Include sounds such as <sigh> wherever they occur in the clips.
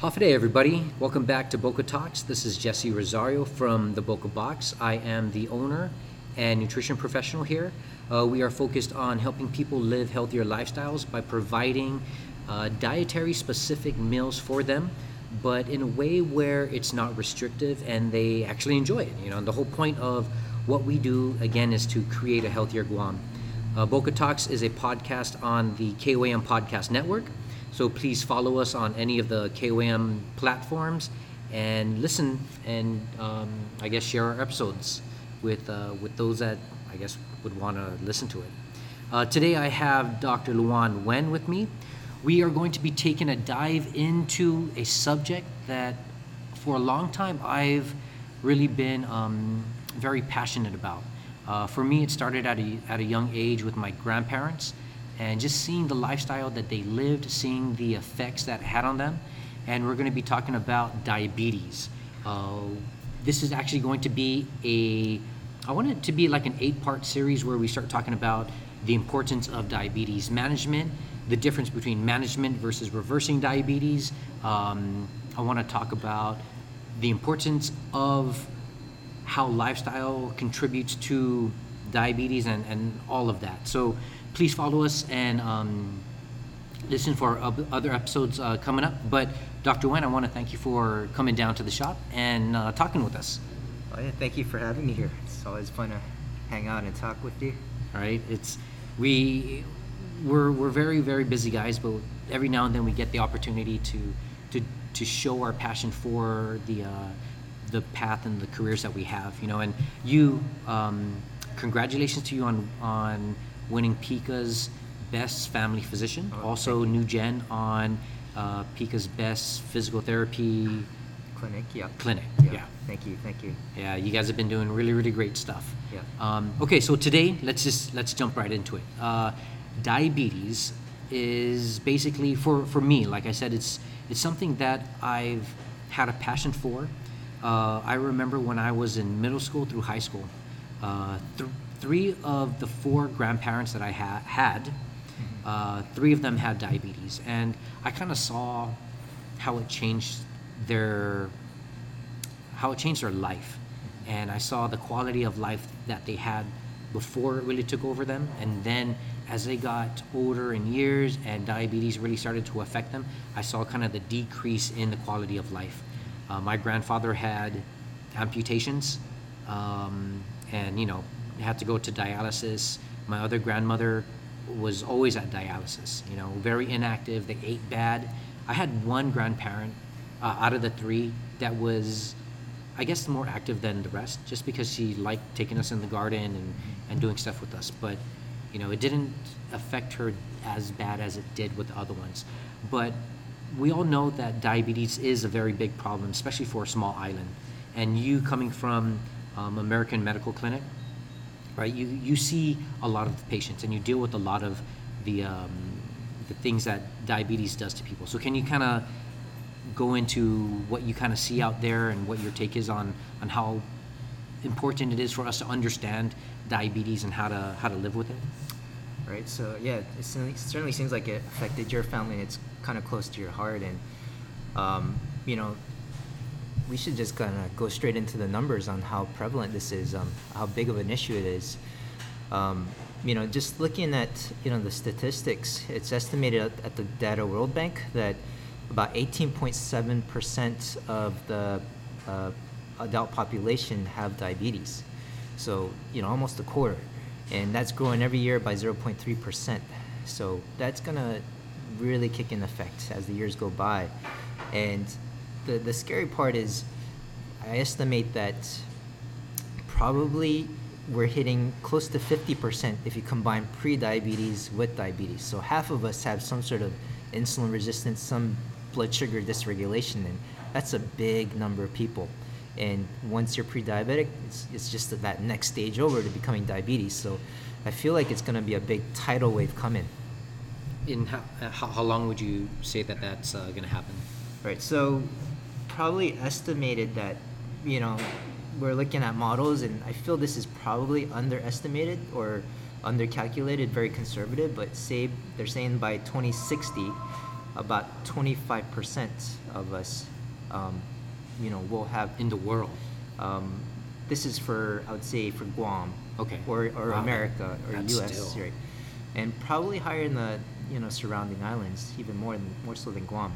Hafa everybody. Welcome back to Boca Talks. This is Jesse Rosario from the Boca Box. I am the owner and nutrition professional here. Uh, we are focused on helping people live healthier lifestyles by providing uh, dietary specific meals for them, but in a way where it's not restrictive and they actually enjoy it. You know, the whole point of what we do again is to create a healthier Guam. Uh, Boca Talks is a podcast on the KOAM Podcast Network. So please follow us on any of the KOAM platforms and listen and um, I guess share our episodes with, uh, with those that I guess would want to listen to it. Uh, today I have Dr. Luan Wen with me. We are going to be taking a dive into a subject that for a long time I've really been um, very passionate about. Uh, for me, it started at a, at a young age with my grandparents and just seeing the lifestyle that they lived, seeing the effects that had on them. And we're going to be talking about diabetes. Uh, this is actually going to be a, I want it to be like an eight part series where we start talking about the importance of diabetes management, the difference between management versus reversing diabetes. Um, I want to talk about the importance of how lifestyle contributes to diabetes and, and all of that. So please follow us and um, listen for other episodes uh, coming up. But Dr. Wen, I want to thank you for coming down to the shop and uh, talking with us. Oh, yeah, thank you for having me here. It's always fun to hang out and talk with you. All right, it's we we're we're very very busy guys, but every now and then we get the opportunity to to to show our passion for the uh, the path and the careers that we have. You know, and you, um, congratulations to you on on winning Pika's Best Family Physician. Oh, also, New Gen on uh, Pika's Best Physical Therapy Clinic. Yeah. Clinic. Yeah. yeah. Thank you. Thank you. Yeah, you guys have been doing really, really great stuff. Yeah. Um, okay, so today let's just let's jump right into it. Uh, diabetes is basically for for me, like I said, it's it's something that I've had a passion for. Uh, I remember when I was in middle school through high school. Uh, th- three of the four grandparents that I ha- had, uh, three of them had diabetes, and I kind of saw how it changed their how it changed their life, and I saw the quality of life that they had before it really took over them, and then as they got older in years and diabetes really started to affect them, I saw kind of the decrease in the quality of life. Uh, my grandfather had amputations, um, and you know had to go to dialysis. My other grandmother was always at dialysis, you know, very inactive. They ate bad. I had one grandparent uh, out of the three that was, I guess, more active than the rest, just because she liked taking us in the garden and, and doing stuff with us. But, you know, it didn't affect her as bad as it did with the other ones. But we all know that diabetes is a very big problem, especially for a small island. And you coming from um, American Medical Clinic, right? You you see a lot of the patients and you deal with a lot of the um, the things that diabetes does to people. So can you kind of go into what you kind of see out there and what your take is on on how important it is for us to understand diabetes and how to how to live with it? Right. So yeah, it certainly seems like it affected your family. and It's kind of close to your heart, and um, you know, we should just kind of go straight into the numbers on how prevalent this is, um, how big of an issue it is. Um, you know, just looking at you know the statistics, it's estimated at, the Data World Bank that about 18.7 percent of the uh, adult population have diabetes. So you know, almost a quarter, and that's growing every year by 0.3 percent. So that's gonna really kick in effect as the years go by, and the, the scary part is I estimate that probably we're hitting close to 50% if you combine pre-diabetes with diabetes. So half of us have some sort of insulin resistance, some blood sugar dysregulation, and that's a big number of people. And once you're pre-diabetic, it's, it's just that next stage over to becoming diabetes. So I feel like it's going to be a big tidal wave coming. In how, how long would you say that that's uh, going to happen? Right. So probably estimated that, you know, we're looking at models, and I feel this is probably underestimated or undercalculated, very conservative. But say they're saying by 2060, about 25% of us, um, you know, will have In the world. um, this is for I would say for Guam, Okay. or or Wow. America or That's U.S. still- right, and probably higher in the you know surrounding islands, even more than more so than Guam.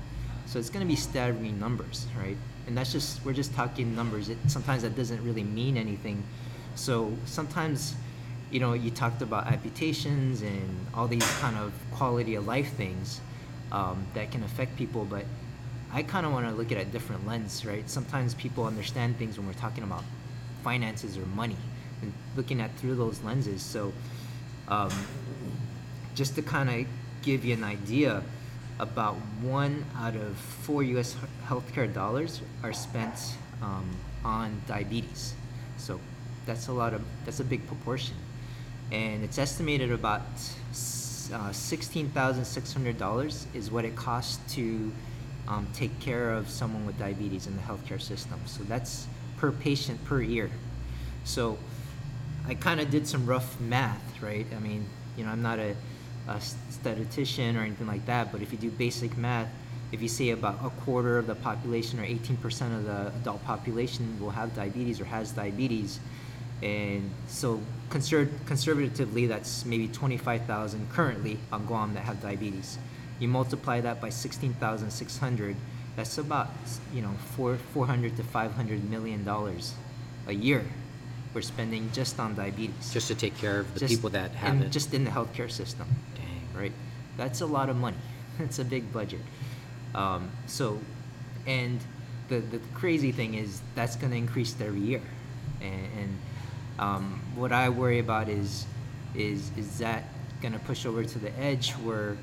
So it's going to be staggering numbers, right? And that's just we're just talking numbers. It, sometimes that doesn't really mean anything. So sometimes, you know, you talked about amputations and all these kind of quality of life things um, that can affect people, but I kind of want to look at a different lens, right? Sometimes people understand things when we're talking about finances or money and looking at through those lenses. So, um, just to kind of give you an idea, about one out of four U.S. healthcare dollars are spent um, on diabetes. So that's a lot of that's a big proportion, and it's estimated about uh, sixteen thousand six hundred dollars is what it costs to um, take care of someone with diabetes in the healthcare system. So that's per patient per year. So I kind of did some rough math, right? I mean, you know, I'm not a, a statistician or anything like that, but if you do basic math, if you say about a quarter of the population or 18% of the adult population will have diabetes or has diabetes, and so conser- conservatively, that's maybe 25,000 currently on Guam that have diabetes. You multiply that by 16,600, that's about you know four 400 to 500 million dollars a year we're spending just on diabetes. Just to take care of the Just people that have in- it. Just in the healthcare system, Dang. right? That's a lot of money. <laughs> That's a big budget. Um, so, and the, the crazy thing is that's going to increase every year. And, and um, what I worry about is, is, is that going to push over to the edge where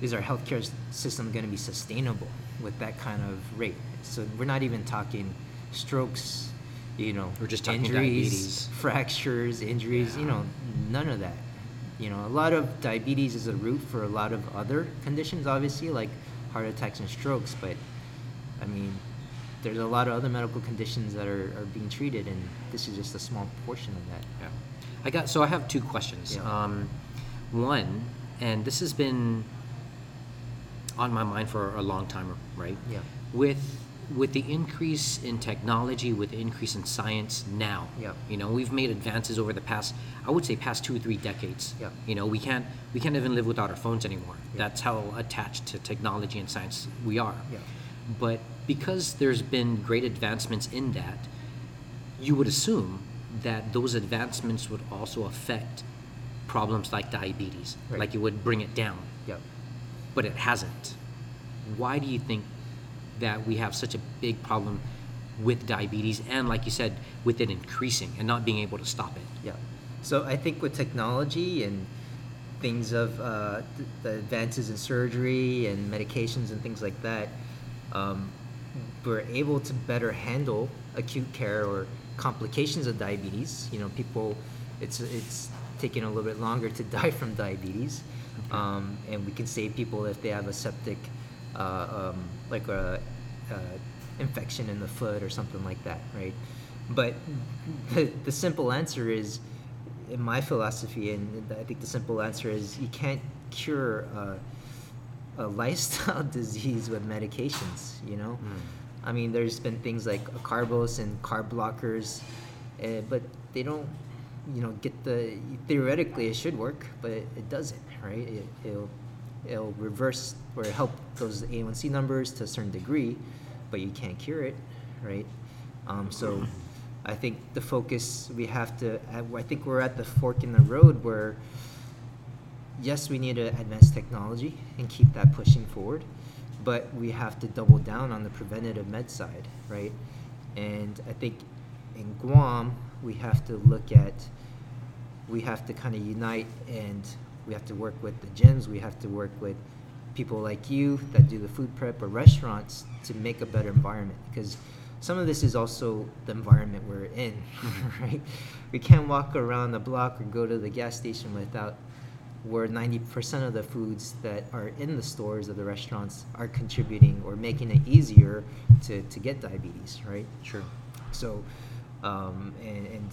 is our healthcare system going to be sustainable with that kind of rate? So we're not even talking strokes, you know, We're just talking injuries, diabetes. <laughs> fractures, injuries, you know, none of that. You know, a lot of diabetes is a root for a lot of other conditions, obviously, like heart attacks and strokes. But I mean, there's a lot of other medical conditions that are, are being treated, and this is just a small portion of that. Yeah. I got so I have two questions. Yeah. Um, one, and this has been on my mind for a long time, right? Yeah. With with the increase in technology, with the increase in science now, Yeah. you know, we've made advances over the past, I would say, past two or three decades. Yeah. You know, we can't we can't even live without our phones anymore. Yeah. That's how attached to technology and science we are. Yeah. But because there's been great advancements in that, you would assume that those advancements would also affect problems like diabetes, Right. like it would bring it down, Yep. but it hasn't. Why do you think that we have such a big problem with diabetes and, like you said, with it increasing and not being able to stop it? Yeah. So I think with technology and things of uh, th- the advances in surgery and medications and things like that, um, we're able to better handle acute care or complications of diabetes. You know, people, it's it's taking a little bit longer to <laughs> die from diabetes, um, and we can save people if they have a septic, uh, um, like a, uh infection in the foot or something like that, right? But the, the simple answer is, in my philosophy, and I think the simple answer is, you can't cure a, a lifestyle <laughs> disease with medications. You know, I mean, there's been things like acarbose and carb blockers, uh, but they don't, you know, get the theoretically it should work, but it, it doesn't, right? It, it'll it'll reverse or help those A1C numbers to a certain degree, but you can't cure it, right? Um, so I think the focus we have to, I think we're at the fork in the road where, yes, we need to advance technology and keep that pushing forward, but we have to double down on the preventative med side, right? And I think in Guam, we have to look at, we have to kind of unite and we have to work with the gyms, we have to work with people like you that do the food prep or restaurants to make a better environment because some of this is also the environment we're in, <laughs> right? We can't walk around the block or go to the gas station without where 90% of the foods that are in the stores of the restaurants are contributing or making it easier to, to get diabetes, right? Sure. So, um, and, and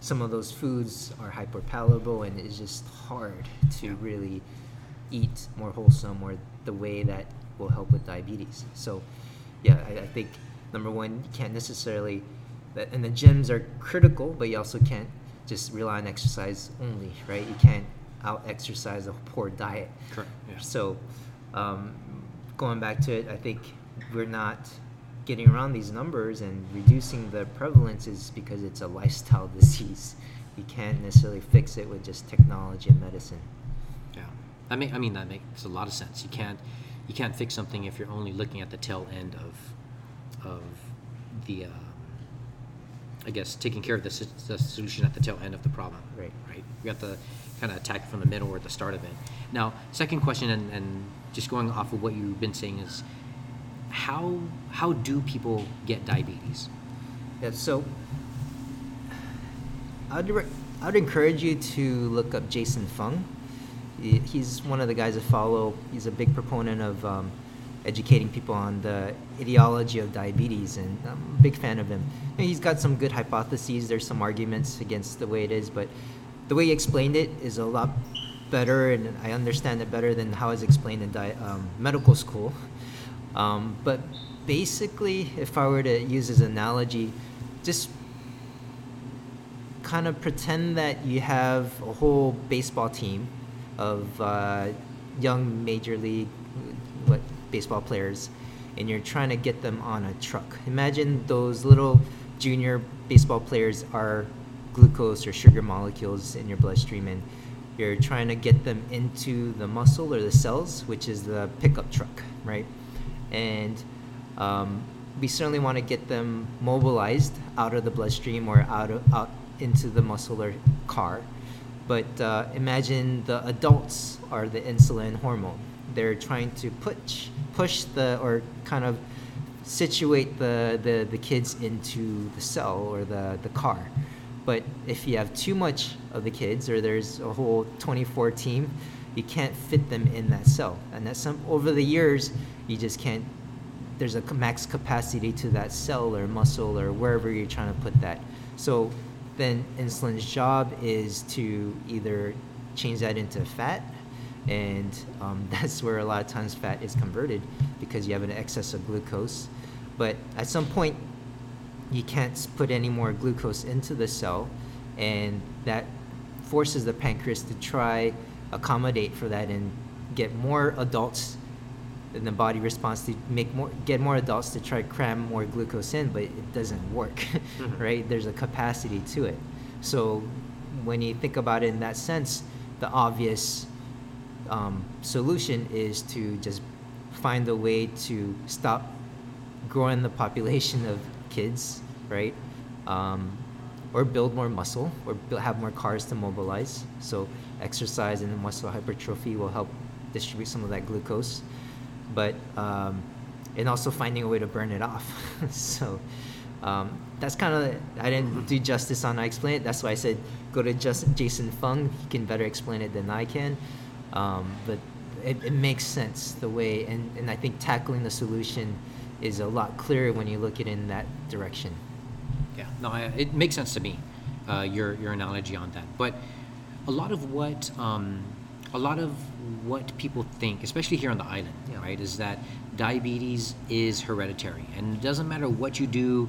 some of those foods are hyperpalatable and it's just hard to Yeah. really eat more wholesome or the way that will help with diabetes. So, yeah, I, I think number one, you can't necessarily, and the gyms are critical, but you also can't just rely on exercise only, right? You can't out exercise a poor diet. Correct, yeah. So, um, going back to it, I think we're not getting around these numbers and reducing the prevalence is because it's a lifestyle <laughs> disease. You can't necessarily fix it with just technology and medicine. I mean, I mean that makes a lot of sense. You can't, you can't fix something if you're only looking at the tail end of, of the, uh, I guess, taking care of the, the solution at the tail end of the problem. Right. Right. We have to kind of attack it from the middle or at the start of it. Now, second question, and, and just going off of what you've been saying is, how how do people get diabetes? Yeah, so I'd, re- I'd encourage you to look up Jason Fung. He- He's one of the guys I follow. He's a big proponent of um, educating people on the etiology of diabetes, and I'm a big fan of him. You know, he's got some good hypotheses. There's some arguments against the way it is, but the way he explained it is a lot better, and I understand it better than how it's explained in di- um, medical school. Um, but basically, if I were to use his analogy, just kind of pretend that you have a whole baseball team of uh, young major league what baseball players and you're trying to get them on a truck imagine those little junior baseball players are glucose or sugar molecules in your bloodstream and you're trying to get them into the muscle or the cells which is the pickup truck right and um, we certainly want to get them mobilized out of the bloodstream or out of out into the muscle or car. But uh, imagine the adults are the insulin hormone. They're trying to push push the or kind of situate the, the, the kids into the cell or the, the car. But if you have too much of the kids or there's a whole 24 team, you can't fit them in that cell. And that's some over the years, you just can't there's a max capacity to that cell or muscle or wherever you're trying to put that. So then insulin's job is to either change that into fat, and um, <laughs> that's where a lot of times fat is converted because you have an excess of glucose. But at some point, you can't put any more glucose into the cell, and that forces the pancreas to try accommodate for that and get more adults and the body responds to make more get more adults to try to cram more glucose in but it doesn't work <laughs> Mhm. right? There's a capacity to it. So when you think about it in that sense the obvious um, solution is to just find a way to stop growing the population of kids right? Um, or build more muscle or build, have more cars to mobilize. So exercise and muscle hypertrophy will help distribute some of that glucose but um, and also finding a way to burn it off. <laughs> so um, that's kind of I didn't do justice on I explain it. That's why I said go to just Jason Fung. He can better explain it than I can. Um, but it, it makes sense the way, and, and I think tackling the solution is a lot clearer when you look it in that direction. Yeah, no, I, it makes sense to me. Uh, your your analogy on that, but a lot of what um, a lot of what people think, especially here on the island, Yeah. right, is that diabetes is hereditary, and it doesn't matter what you do.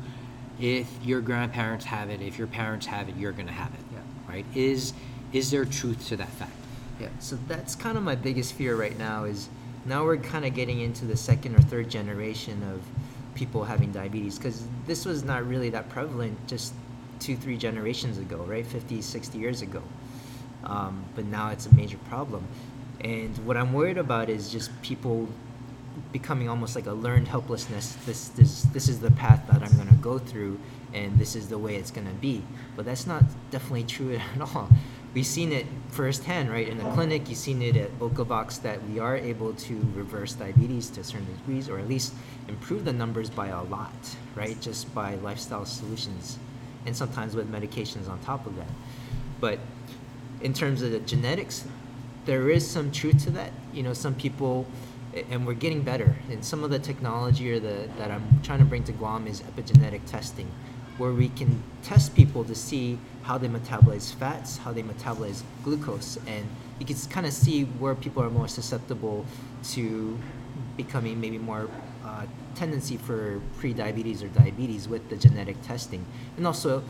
If your grandparents have it, if your parents have it, you're gonna have it, Yeah. right? Is is there truth to that fact? Yeah, so that's kind of my biggest fear right now is now we're kind of getting into the second or third generation of people having diabetes because this was not really that prevalent just two, three generations ago, right? 50, 60 years ago. Um, but now it's a major problem. And what I'm worried about is just people becoming almost like a learned helplessness. This, this, this is the path that I'm going to go through, and this is the way it's going to be. But that's not definitely true <laughs> at all. We've seen it firsthand, right? In the clinic, you've seen it at Boca that we are able to reverse diabetes to certain degrees, or at least improve the numbers by a lot, right? Just by lifestyle solutions, and sometimes with medications on top of that. But in terms of the genetics, there is some truth to that. You know, some people, and we're getting better. And some of the technology or the that I'm trying to bring to Guam is epigenetic testing, where we can test people to see how they metabolize fats, how they metabolize glucose, and you can kind of see where people are more susceptible to becoming maybe more uh, tendency for pre-diabetes or diabetes with the genetic testing. And also,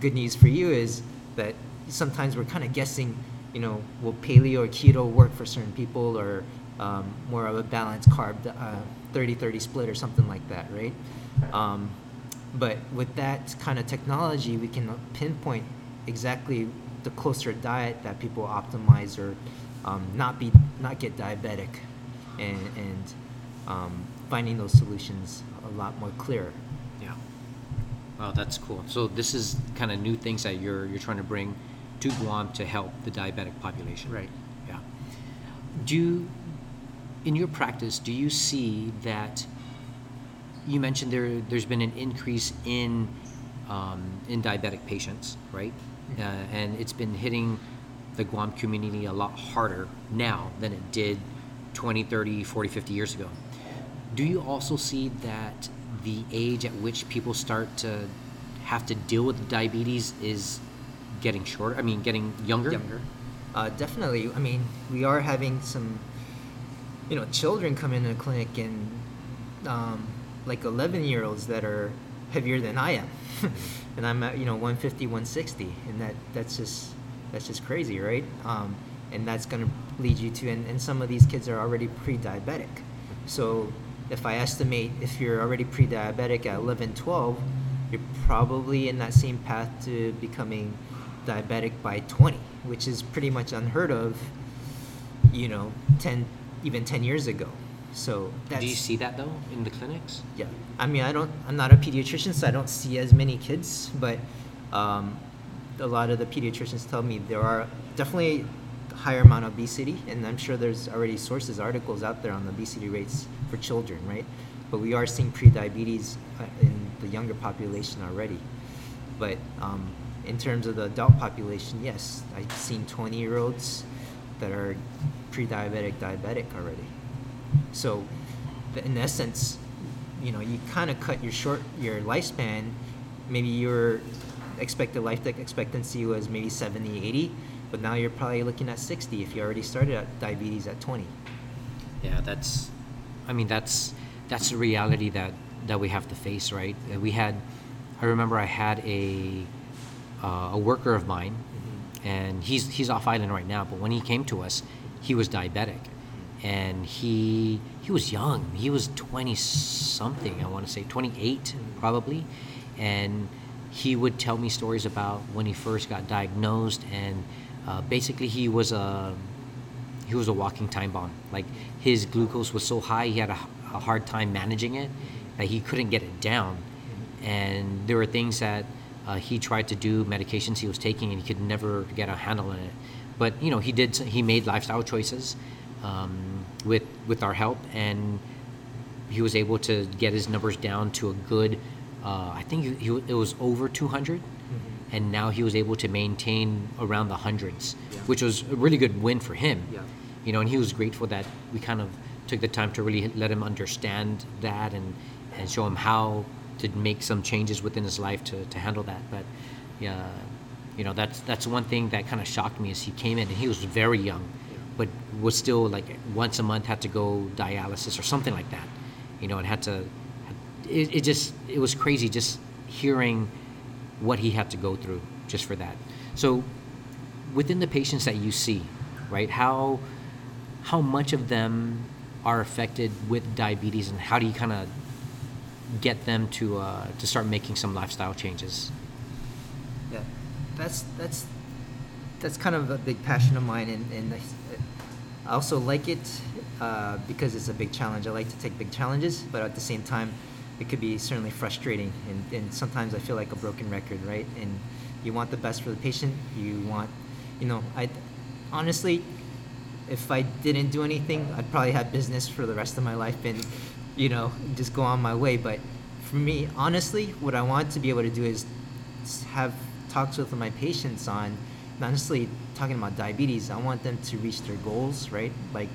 good news for you is that sometimes we're kind of guessing, you know, will paleo or keto work for certain people or um, more of a balanced carb, 30-30 uh, split or something like that, right? Um, but with that kind of technology, we can pinpoint exactly the closer diet that people optimize or um, not be not get diabetic, and and um, finding those solutions a lot more clear. Yeah. Wow, that's cool. So this is kind of new things that you're you're trying to bring to Guam to help the diabetic population. Right. Yeah. Do you, in your practice, do you see that? You mentioned there there's been an increase in um, in diabetic patients, right? Mm-hmm. Uh, and it's been hitting the Guam community a lot harder now than it did 20, 30, 40, 50 years ago. Do you also see that the age at which people start to have to deal with diabetes is getting shorter? I mean, getting younger? Younger. Uh, definitely. I mean, we are having some, you know, children come into the clinic and um, like 11 year olds that are heavier than I am. <laughs> and I'm at, you know, 150, 160. And that, that's just, that's just crazy, right? Um, and that's going to lead you to, and, and some of these kids are already pre diabetic. So if I estimate if you're already pre-diabetic at 11, 12, you're probably in that same path to becoming diabetic by 20, which is pretty much unheard of, you know, 10, even 10 years ago. So that's, do you see that though in the clinics? Yeah, I mean, I don't. I'm not a pediatrician, so I don't see as many kids, but um, a lot of the pediatricians tell me there are definitely a higher amount of obesity, and I'm sure there's already sources, articles out there on the obesity rates for children, right? But we are seeing pre-diabetes uh, in the younger population already. But um, in terms of the adult population, yes, I've seen 20-year-olds that are pre-diabetic, diabetic already. So, in essence, you know, you kind of cut your short your lifespan. Maybe your expected life expectancy was maybe 70, 80 but now you're probably looking at 60 if you already started at diabetes at 20 yeah that's i mean that's that's the reality that that we have to face right we had i remember i had a uh, a worker of mine mm-hmm. and he's he's off island right now but when he came to us he was diabetic and he he was young he was 20 something i want to say 28 mm-hmm. probably and he would tell me stories about when he first got diagnosed and uh, basically he was a he was a walking time bomb. Like his glucose was so high, he had a, a hard time managing it, that he couldn't get it down. And there were things that uh, he tried to do, medications he was taking, and he could never get a handle on it. But you know, he did. He made lifestyle choices um, with with our help, and he was able to get his numbers down to a good. Uh, I think he, he, it was over 200 and now he was able to maintain around the hundreds, yeah. which was a really good win for him. Yeah. You know, and he was grateful that we kind of took the time to really let him understand that and, and show him how to make some changes within his life to, to handle that. But yeah, you know, that's that's one thing that kind of shocked me is he came in and he was very young, but was still like once a month had to go dialysis or something like that. You know, and had to. It, it just it was crazy just hearing what he had to go through just for that. So, within the patients that you see, right? How how much of them are affected with diabetes, and how do you kind of get them to uh, to start making some lifestyle changes? Yeah, that's that's that's kind of a big passion of mine, and, and I also like it uh, because it's a big challenge. I like to take big challenges, but at the same time, it could be certainly frustrating and, and sometimes I feel like a broken record, right? And you want the best for the patient. You want, you know, I honestly, if I didn't do anything, I'd probably have business for the rest of my life and, you know, just go on my way. But for me, honestly, what I want to be able to do is have talks with my patients on necessarily talking about diabetes. I want them to reach their goals, right? Like,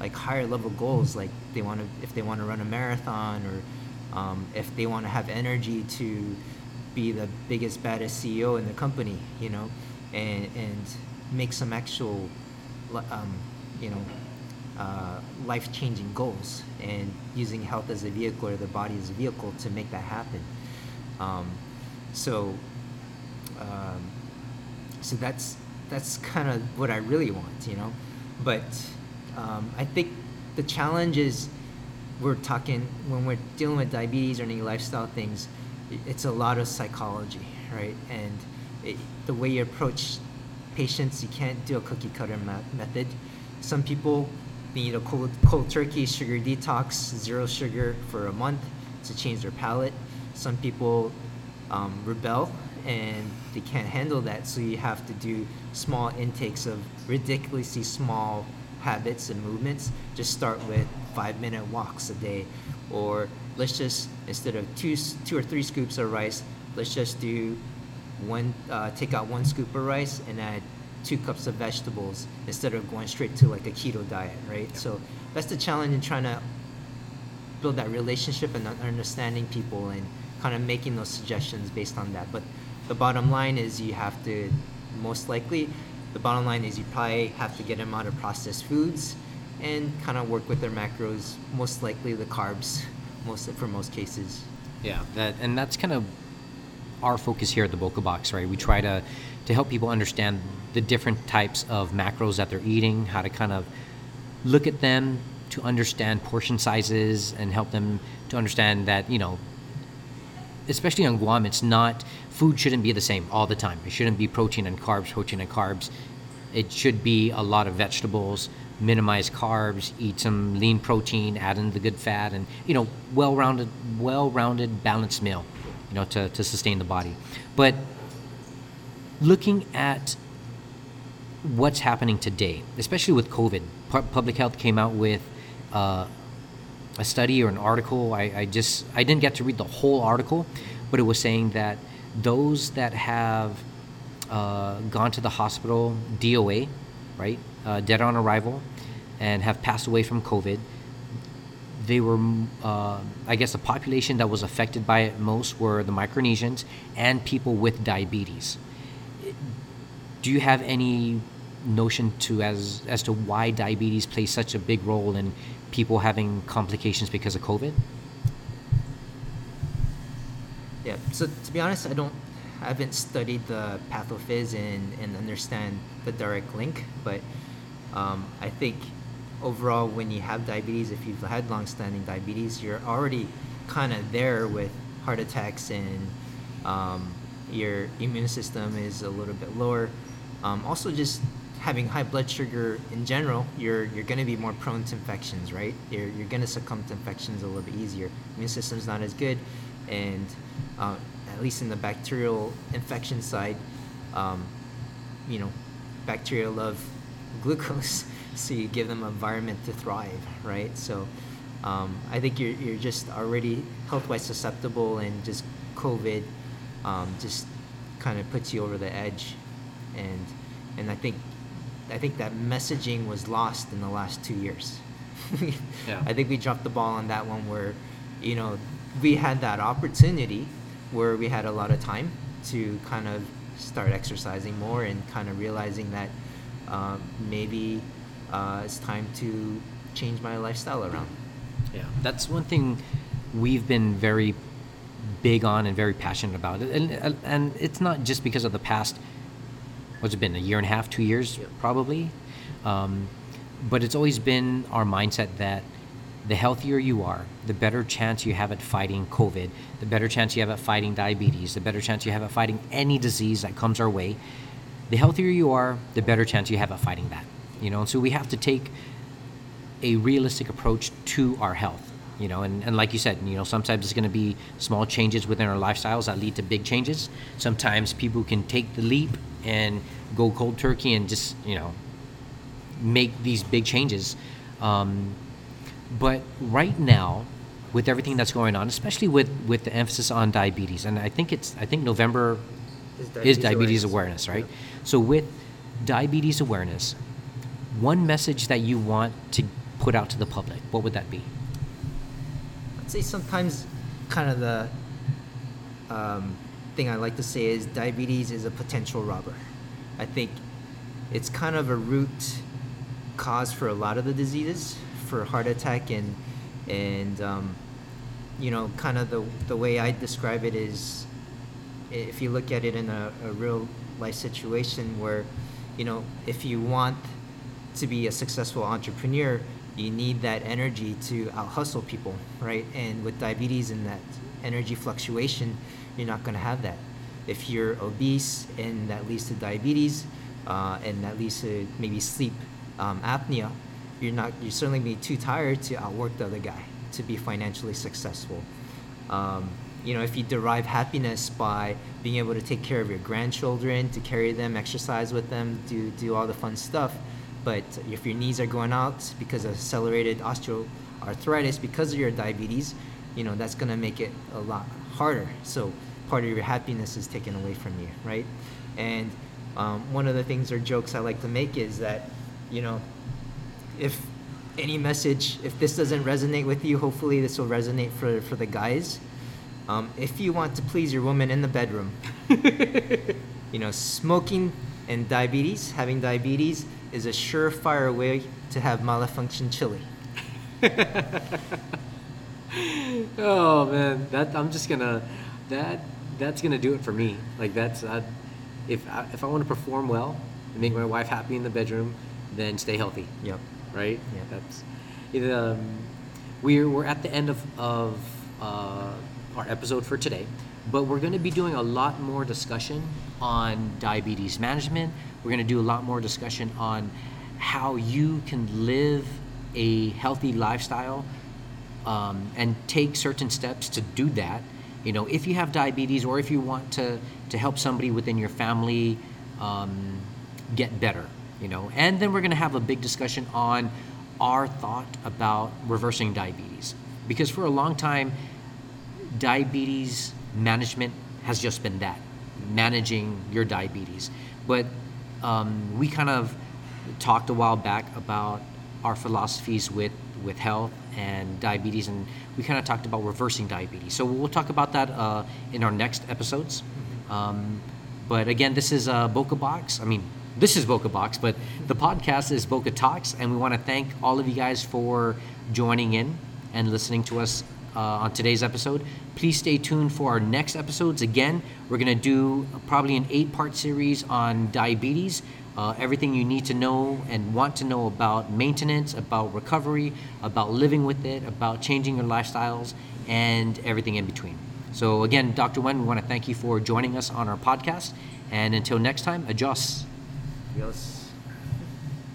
like higher level goals, like they want to if they want to run a marathon or um, if they want to have energy to be the biggest baddest CEO in the company, you know, and and make some actual, um, you know, uh, life changing goals and using health as a vehicle or the body as a vehicle to make that happen. Um, so, um, so that's that's kind of what I really want, you know. But um, I think the challenge is we're talking when we're dealing with diabetes or any lifestyle things. It's a lot of psychology, right? And it, the way you approach patients, you can't do a cookie cutter method. Some people need a cold, cold turkey sugar detox, zero sugar for a month to change their palate. Some people um, rebel and they can't handle that, so you have to do small intakes of ridiculously small habits and movements. Just start with five minute walks a day, or let's just instead of two two or three scoops of rice, let's just do one uh, take out one scoop of rice and add two cups of vegetables instead of going straight to like a keto diet, right? So that's the challenge in trying to build that relationship and understanding people and kind of making those suggestions based on that. But the bottom line is you have to most likely the bottom line is you probably have to get them out of processed foods and kind of work with their macros most likely the carbs most for most cases yeah that and that's kind of our focus here at the Boca Box, right? We try to to help people understand the different types of macros that they're eating, how to kind of look at them to understand portion sizes and help them to understand that, you know, especially on Guam, it's not food shouldn't be the same all the time. It shouldn't be protein and carbs, protein and carbs. It should be a lot of vegetables, minimize carbs, eat some lean protein, add in the good fat, and you know, well-rounded, well-rounded, balanced meal you know, to, to sustain the body. But looking at what's happening today, especially with COVID, Public Health came out with uh, a study or an article. I, I just I didn't get to read the whole article, but it was saying that those that have uh, gone to the hospital, DOA, right, uh, dead on arrival, and have passed away from COVID, they were, uh, I guess, the population that was affected by it most were the Micronesians and people with diabetes. Do you have any notion to as as to why diabetes plays such a big role in people having complications because of COVID? Yeah. So to be honest, I don't. I haven't studied the pathophys and, and understand the direct link, but um, I think overall, when you have diabetes, if you've had long-standing diabetes, you're already kind of there with heart attacks and um, your immune system is a little bit lower. Um, also, just having high blood sugar in general, you're you're going to be more prone to infections, right? You're you're going to succumb to infections a little bit easier. Immune system's not as good, and uh, at least in the bacterial infection side, um, you know, bacteria love glucose. <laughs> so you give them an environment to thrive, right? So um, I think you're, you're just already health-wise susceptible, and just COVID um, just kind of puts you over the edge, and and I think I think that messaging was lost in the last two years. <laughs> yeah. I think we dropped the ball on that one where, you know, we had that opportunity where we had a lot of time to kind of start exercising more and kind of realizing that uh, maybe uh, it's time to change my lifestyle around. Yeah, that's one thing we've been very big on and very passionate about, and and it's not just because of the past. What's it been? A year and a half, two years, yep. probably. Um, but it's always been our mindset that the healthier you are, the better chance you have at fighting COVID, the better chance you have at fighting diabetes, the better chance you have at fighting any disease that comes our way. The healthier you are, the better chance you have at fighting that you know and so we have to take a realistic approach to our health you know and, and like you said you know sometimes it's going to be small changes within our lifestyles that lead to big changes sometimes people can take the leap and go cold turkey and just you know make these big changes um, but right now with everything that's going on especially with with the emphasis on diabetes and i think it's i think november is diabetes, is diabetes awareness. awareness, right yeah. so with diabetes awareness one message that you want to put out to the public, what would that be? I'd say sometimes kind of the um, thing I like to say is diabetes is a potential robber. I think it's kind of a root cause for a lot of the diseases, for heart attack and and um, you know, kind of the the way I describe it is, if you look at it in a, a real life situation where, you know, if you want to be a successful entrepreneur, you need that energy to out hustle people, right? And with diabetes and that energy fluctuation, you're not going to have that. If you're obese and that leads to diabetes, uh, and that leads to maybe sleep um, apnea, you're not you're certainly be too tired to outwork the other guy to be financially successful. Um, you know, if you derive happiness by being able to take care of your grandchildren, to carry them, exercise with them, do do all the fun stuff, but if your knees are going out because of accelerated osteoarthritis because of your diabetes, you know that's going to make it a lot harder. So part of your happiness is taken away from you, right? And um, one of the things or jokes I like to make is that, you know, if any message, if this doesn't resonate with you, hopefully this will resonate for, for the guys. Um, if you want to please your woman in the bedroom, <laughs> you know, smoking and diabetes, having diabetes, is a surefire way to have malfunction chili. <laughs> oh man, that I'm just gonna that that's gonna do it for me. Like that's uh, if I, if I want to perform well and make my wife happy in the bedroom, then stay healthy. Yep. Right. Yeah. That's it, um, we're we're at the end of of uh, our episode for today, but we're going to be doing a lot more discussion on diabetes management. We're going to do a lot more discussion on how you can live a healthy lifestyle um, and take certain steps to do that. You know, if you have diabetes or if you want to to help somebody within your family um, get better, you know, and then we're going to have a big discussion on our thought about reversing diabetes because for a long time, diabetes management has just been that managing your diabetes, but um, we kind of talked a while back about our philosophies with with health and diabetes, and we kind of talked about reversing diabetes. So we'll talk about that uh, in our next episodes. Um, but again, this is uh, Boca Box. I mean, this is Boca Box, but the podcast is Boca Talks, and we want to thank all of you guys for joining in and listening to us uh, on today's episode. Please stay tuned for our next episodes. Again, we're going to do probably an eight part series on diabetes. Uh, everything you need to know and want to know about maintenance, about recovery, about living with it, about changing your lifestyles, and everything in between. So, again, Dr. Wen, we want to thank you for joining us on our podcast. And until next time, adjust. Yes.